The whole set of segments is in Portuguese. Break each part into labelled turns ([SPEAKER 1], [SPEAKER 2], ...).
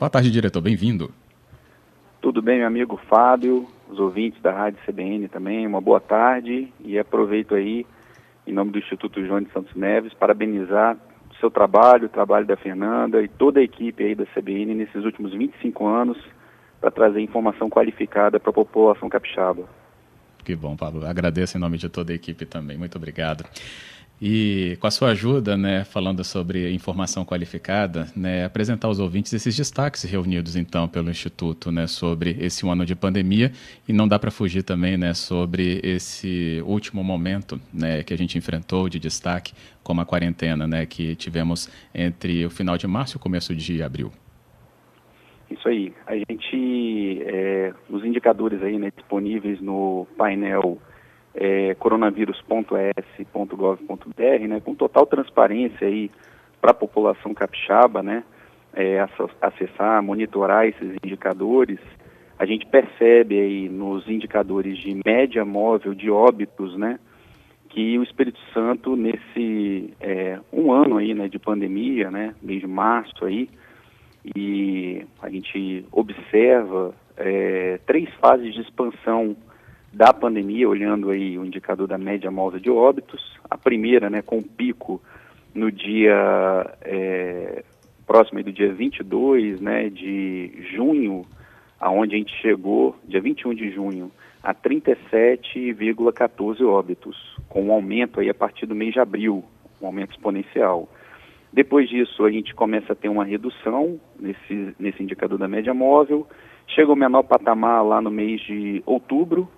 [SPEAKER 1] Boa tarde, diretor. Bem-vindo.
[SPEAKER 2] Tudo bem, meu amigo Fábio, os ouvintes da Rádio CBN também, uma boa tarde e aproveito aí, em nome do Instituto João de Santos Neves, parabenizar o seu trabalho, o trabalho da Fernanda e toda a equipe aí da CBN nesses últimos 25 anos para trazer informação qualificada para a população capixaba.
[SPEAKER 1] Que bom, Pablo. Agradeço em nome de toda a equipe também. Muito obrigado. E com a sua ajuda, né, falando sobre informação qualificada, né, apresentar aos ouvintes esses destaques reunidos então pelo Instituto, né, sobre esse ano de pandemia e não dá para fugir também, né, sobre esse último momento, né, que a gente enfrentou de destaque, como a quarentena, né, que tivemos entre o final de março e o começo de abril.
[SPEAKER 2] Isso aí. A gente, é, os indicadores aí, né, disponíveis no painel é, coronavírus.es.gov.br, né, com total transparência aí para a população capixaba, né, é, acessar, monitorar esses indicadores, a gente percebe aí nos indicadores de média móvel de óbitos, né, que o Espírito Santo nesse é, um ano aí, né, de pandemia, né, mês de março aí, e a gente observa é, três fases de expansão da pandemia, olhando aí o indicador da média móvel de óbitos. A primeira, né, com pico no dia é, próximo do dia 22, né, de junho, aonde a gente chegou, dia 21 de junho, a 37,14 óbitos, com um aumento aí a partir do mês de abril, um aumento exponencial. Depois disso, a gente começa a ter uma redução nesse, nesse indicador da média móvel, chega ao menor patamar lá no mês de outubro,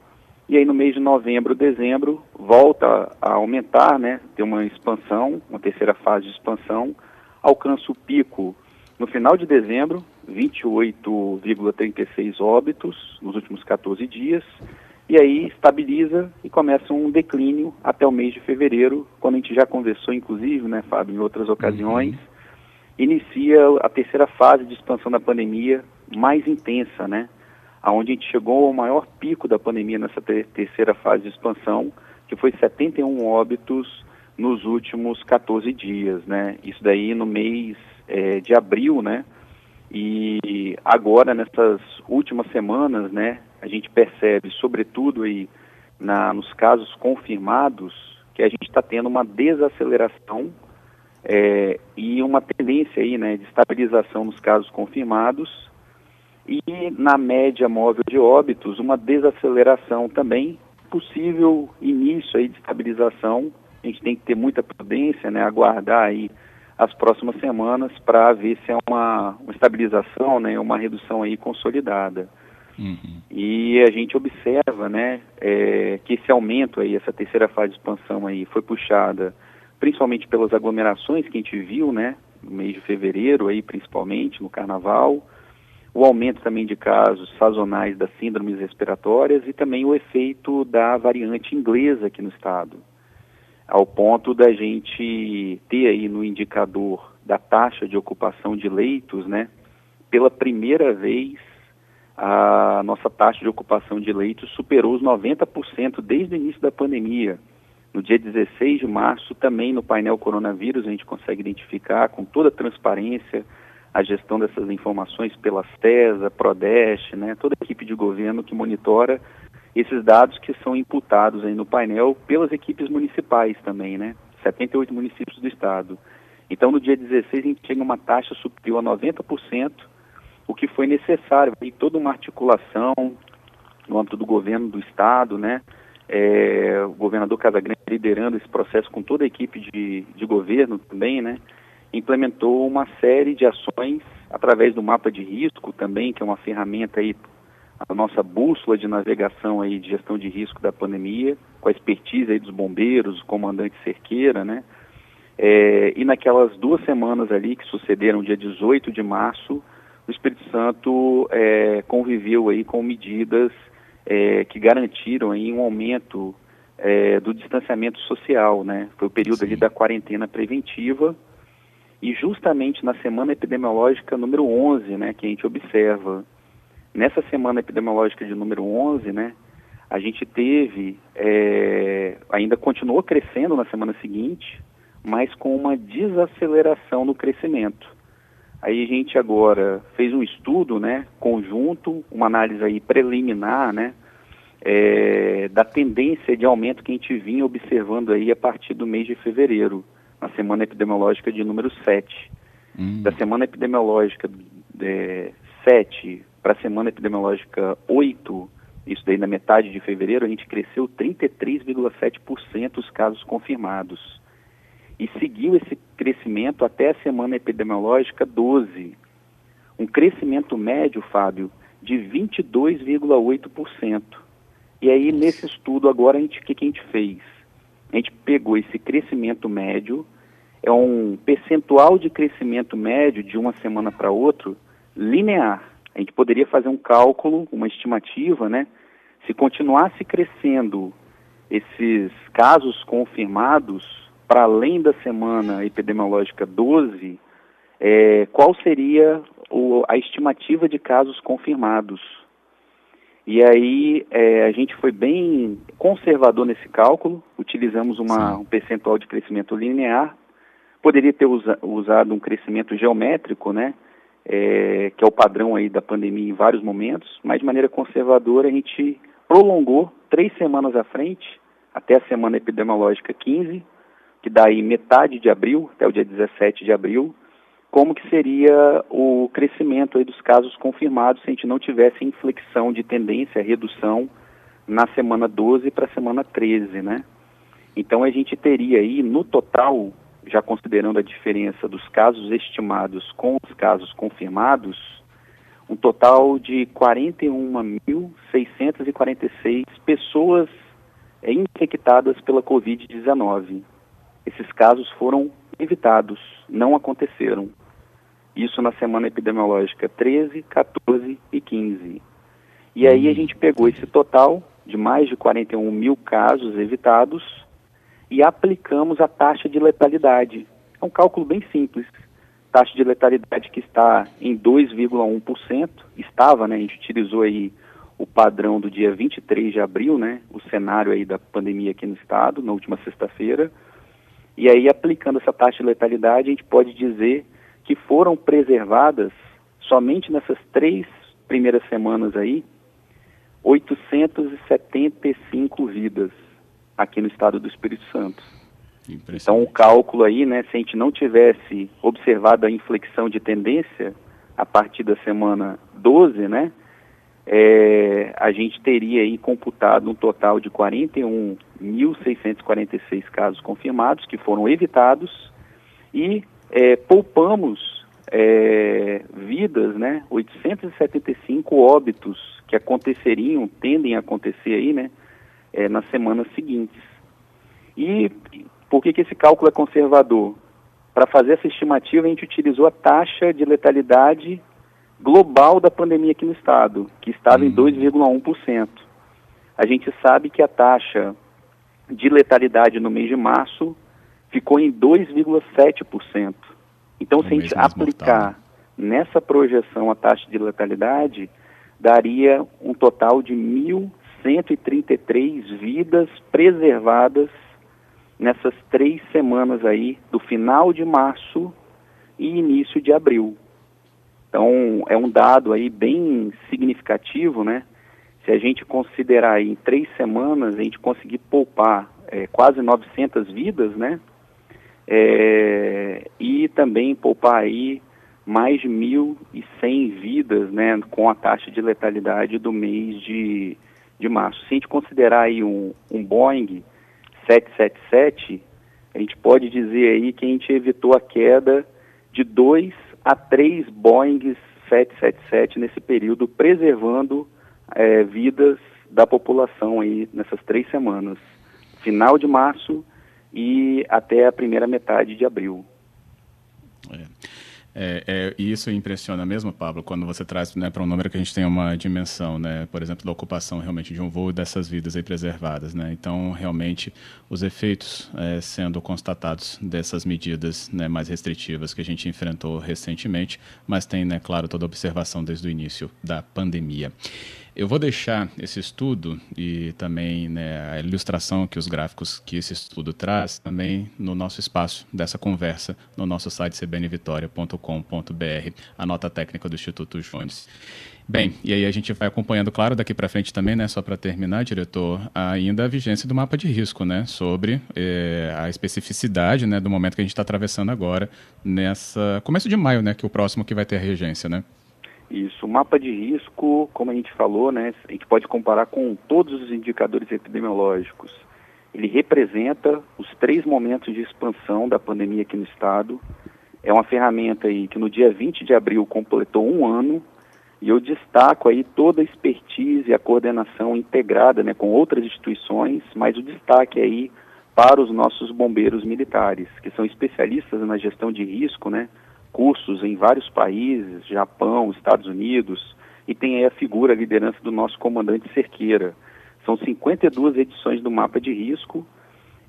[SPEAKER 2] e aí no mês de novembro, dezembro, volta a aumentar, né? Tem uma expansão, uma terceira fase de expansão, alcança o pico no final de dezembro, 28,36 óbitos nos últimos 14 dias, e aí estabiliza e começa um declínio até o mês de fevereiro, quando a gente já conversou, inclusive, né, Fábio, em outras ocasiões, uhum. inicia a terceira fase de expansão da pandemia mais intensa, né? Aonde a gente chegou ao maior pico da pandemia nessa terceira fase de expansão, que foi 71 óbitos nos últimos 14 dias, né? Isso daí no mês é, de abril, né? E agora, nessas últimas semanas, né, a gente percebe, sobretudo aí na, nos casos confirmados, que a gente está tendo uma desaceleração é, e uma tendência aí, né, de estabilização nos casos confirmados e na média móvel de óbitos, uma desaceleração também, possível início aí de estabilização. A gente tem que ter muita prudência, né, aguardar aí as próximas semanas para ver se é uma, uma, estabilização, né, uma redução aí consolidada. Uhum. E a gente observa, né, é, que esse aumento aí, essa terceira fase de expansão aí, foi puxada principalmente pelas aglomerações que a gente viu, né, no mês de fevereiro aí, principalmente no Carnaval, o aumento também de casos sazonais das síndromes respiratórias e também o efeito da variante inglesa aqui no estado, ao ponto da gente ter aí no indicador da taxa de ocupação de leitos, né, pela primeira vez a nossa taxa de ocupação de leitos superou os 90% desde o início da pandemia. No dia 16 de março, também no painel coronavírus, a gente consegue identificar com toda transparência a gestão dessas informações pela STESA, Prodeste, né, toda a equipe de governo que monitora esses dados que são imputados aí no painel pelas equipes municipais também, né, 78 municípios do estado. Então, no dia 16, a gente tinha uma taxa superior a 90%, o que foi necessário, e toda uma articulação no âmbito do governo do estado, né, é, o governador Casagrande liderando esse processo com toda a equipe de, de governo também, né, implementou uma série de ações através do mapa de risco também, que é uma ferramenta aí, a nossa bússola de navegação aí de gestão de risco da pandemia, com a expertise aí dos bombeiros, comandante Cerqueira, né? É, e naquelas duas semanas ali que sucederam, dia 18 de março, o Espírito Santo é, conviveu aí com medidas é, que garantiram aí um aumento é, do distanciamento social, né? Foi o período Sim. ali da quarentena preventiva, e justamente na semana epidemiológica número 11, né, que a gente observa, nessa semana epidemiológica de número 11, né, a gente teve, é, ainda continuou crescendo na semana seguinte, mas com uma desaceleração no crescimento. Aí a gente agora fez um estudo, né, conjunto, uma análise aí preliminar, né, é, da tendência de aumento que a gente vinha observando aí a partir do mês de fevereiro, na semana epidemiológica de número 7. Hum. Da semana epidemiológica é, 7 para a semana epidemiológica 8, isso daí na metade de fevereiro, a gente cresceu 33,7% os casos confirmados. E seguiu esse crescimento até a semana epidemiológica 12. Um crescimento médio, Fábio, de 22,8%. E aí, nesse estudo, agora, o que, que a gente fez? A gente pegou esse crescimento médio, é um percentual de crescimento médio de uma semana para outra linear. A gente poderia fazer um cálculo, uma estimativa, né? Se continuasse crescendo esses casos confirmados para além da semana epidemiológica 12, é, qual seria o, a estimativa de casos confirmados? E aí é, a gente foi bem conservador nesse cálculo, utilizamos uma, um percentual de crescimento linear, poderia ter usa, usado um crescimento geométrico, né, é, que é o padrão aí da pandemia em vários momentos, mas de maneira conservadora a gente prolongou três semanas à frente, até a semana epidemiológica 15, que dá aí metade de abril, até o dia 17 de abril, como que seria o crescimento aí dos casos confirmados se a gente não tivesse inflexão de tendência, redução na semana 12 para a semana 13, né? Então a gente teria aí no total, já considerando a diferença dos casos estimados com os casos confirmados, um total de 41.646 pessoas é, infectadas pela Covid-19. Esses casos foram evitados, não aconteceram. Isso na semana epidemiológica 13, 14 e 15. E aí a uhum. gente pegou esse total de mais de 41 mil casos evitados e aplicamos a taxa de letalidade. É um cálculo bem simples. Taxa de letalidade que está em 2,1%, estava, né, a gente utilizou aí o padrão do dia 23 de abril, né, o cenário aí da pandemia aqui no estado, na última sexta-feira. E aí, aplicando essa taxa de letalidade, a gente pode dizer que foram preservadas somente nessas três primeiras semanas aí, 875 vidas aqui no estado do Espírito Santo. Então o cálculo aí, né, se a gente não tivesse observado a inflexão de tendência a partir da semana 12, né, é, a gente teria aí computado um total de 41.646 casos confirmados que foram evitados e é, poupamos é, vidas, né? 875 óbitos que aconteceriam, tendem a acontecer aí, né? É, nas semanas seguintes. E por que, que esse cálculo é conservador? Para fazer essa estimativa, a gente utilizou a taxa de letalidade global da pandemia aqui no estado, que estava uhum. em 2,1%. A gente sabe que a taxa de letalidade no mês de março ficou em 2,7%. Então, um se a gente aplicar mortal. nessa projeção a taxa de letalidade, daria um total de 1.133 vidas preservadas nessas três semanas aí, do final de março e início de abril. Então, é um dado aí bem significativo, né? Se a gente considerar aí em três semanas, a gente conseguir poupar é, quase 900 vidas, né? é, e também poupar aí mais de 1.100 vidas né, com a taxa de letalidade do mês de, de março. Se a gente considerar aí um, um Boeing 777, a gente pode dizer aí que a gente evitou a queda de dois a três Boeing 777 nesse período, preservando é, vidas da população aí nessas três semanas. Final de março e até a primeira metade de abril.
[SPEAKER 1] É. É, é, e isso impressiona mesmo, Pablo, quando você traz né, para um número que a gente tem uma dimensão, né, por exemplo, da ocupação realmente de um voo dessas vidas aí preservadas. Né? Então, realmente, os efeitos é, sendo constatados dessas medidas né, mais restritivas que a gente enfrentou recentemente, mas tem, né, claro, toda a observação desde o início da pandemia. Eu vou deixar esse estudo e também né, a ilustração que os gráficos que esse estudo traz também no nosso espaço dessa conversa no nosso site cbnvitoria.com.br, a nota técnica do Instituto Jones. Bem, e aí a gente vai acompanhando, claro, daqui para frente também, né, só para terminar, diretor, ainda a vigência do mapa de risco, né, sobre eh, a especificidade, né, do momento que a gente está atravessando agora, nessa começo de maio, né, que é o próximo que vai ter a regência, né?
[SPEAKER 2] Isso, o mapa de risco, como a gente falou, né, a gente pode comparar com todos os indicadores epidemiológicos. Ele representa os três momentos de expansão da pandemia aqui no estado. É uma ferramenta aí que no dia 20 de abril completou um ano e eu destaco aí toda a expertise e a coordenação integrada né, com outras instituições, mas o destaque aí para os nossos bombeiros militares, que são especialistas na gestão de risco, né, cursos em vários países, Japão, Estados Unidos, e tem aí a figura, a liderança do nosso comandante Cerqueira. São 52 edições do mapa de risco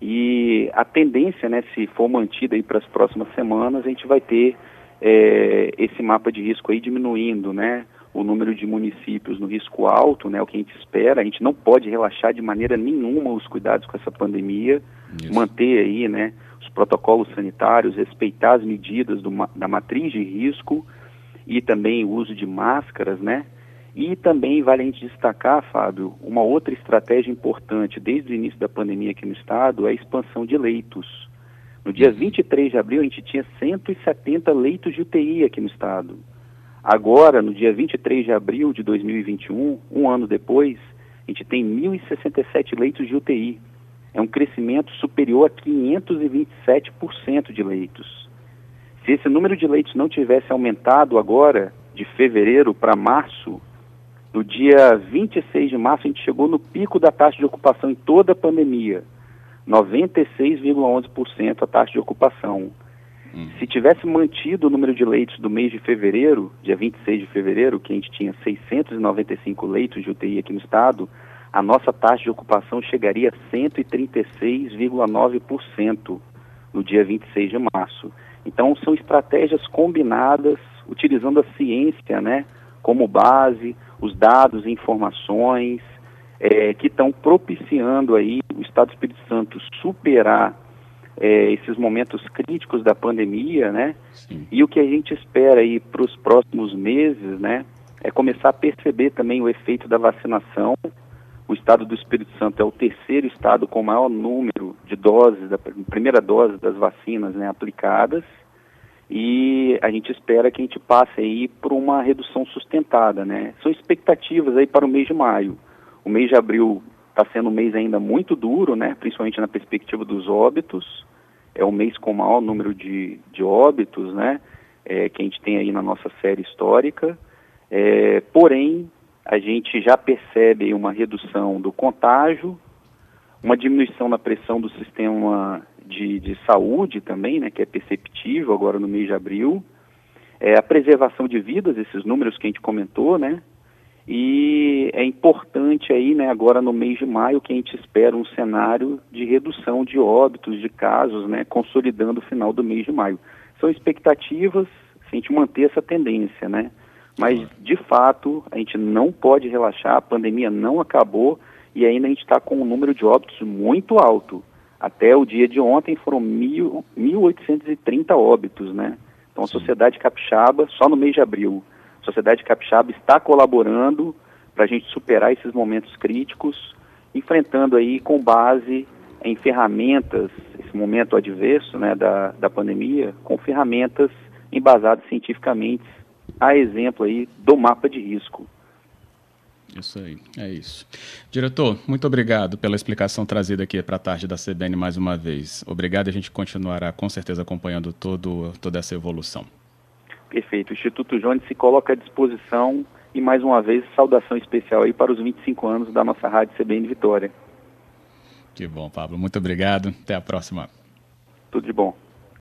[SPEAKER 2] e a tendência, né, se for mantida aí para as próximas semanas, a gente vai ter é, esse mapa de risco aí diminuindo, né, o número de municípios no risco alto, né, o que a gente espera. A gente não pode relaxar de maneira nenhuma os cuidados com essa pandemia, Isso. manter aí, né, protocolos sanitários, respeitar as medidas do, da matriz de risco e também o uso de máscaras, né? E também vale a gente destacar, Fábio, uma outra estratégia importante desde o início da pandemia aqui no estado é a expansão de leitos. No dia 23 de abril, a gente tinha 170 leitos de UTI aqui no estado. Agora, no dia 23 de abril de 2021, um ano depois, a gente tem 1.067 leitos de UTI é um crescimento superior a 527% de leitos. Se esse número de leitos não tivesse aumentado agora, de fevereiro para março, no dia 26 de março a gente chegou no pico da taxa de ocupação em toda a pandemia, 96,11% a taxa de ocupação. Hum. Se tivesse mantido o número de leitos do mês de fevereiro, dia 26 de fevereiro, que a gente tinha 695 leitos de UTI aqui no estado, a nossa taxa de ocupação chegaria a 136,9% no dia 26 de março. Então, são estratégias combinadas, utilizando a ciência né, como base, os dados e informações, é, que estão propiciando aí o Estado do Espírito Santo superar é, esses momentos críticos da pandemia, né? Sim. E o que a gente espera aí para os próximos meses, né? É começar a perceber também o efeito da vacinação o estado do Espírito Santo é o terceiro estado com maior número de doses, da primeira dose das vacinas né, aplicadas. E a gente espera que a gente passe aí por uma redução sustentada, né? São expectativas aí para o mês de maio. O mês de abril está sendo um mês ainda muito duro, né? Principalmente na perspectiva dos óbitos. É o mês com o maior número de, de óbitos, né? É, que a gente tem aí na nossa série histórica. É, porém, a gente já percebe uma redução do contágio, uma diminuição na pressão do sistema de, de saúde também, né, que é perceptível agora no mês de abril, é, a preservação de vidas, esses números que a gente comentou, né, e é importante aí, né, agora no mês de maio, que a gente espera um cenário de redução de óbitos, de casos, né, consolidando o final do mês de maio. São expectativas, se a gente manter essa tendência, né, mas, de fato, a gente não pode relaxar, a pandemia não acabou e ainda a gente está com um número de óbitos muito alto. Até o dia de ontem foram 1.830 óbitos, né? Então, a Sociedade Capixaba, só no mês de abril, a Sociedade Capixaba está colaborando para a gente superar esses momentos críticos, enfrentando aí com base em ferramentas, esse momento adverso né, da, da pandemia, com ferramentas embasadas cientificamente a exemplo aí do mapa de risco.
[SPEAKER 1] Isso aí, é isso. Diretor, muito obrigado pela explicação trazida aqui para a tarde da CBN mais uma vez. Obrigado, a gente continuará com certeza acompanhando todo, toda essa evolução.
[SPEAKER 2] Perfeito. O Instituto Jones se coloca à disposição e mais uma vez saudação especial aí para os 25 anos da nossa rádio CBN Vitória.
[SPEAKER 1] Que bom, Pablo. Muito obrigado. Até a próxima.
[SPEAKER 2] Tudo de bom.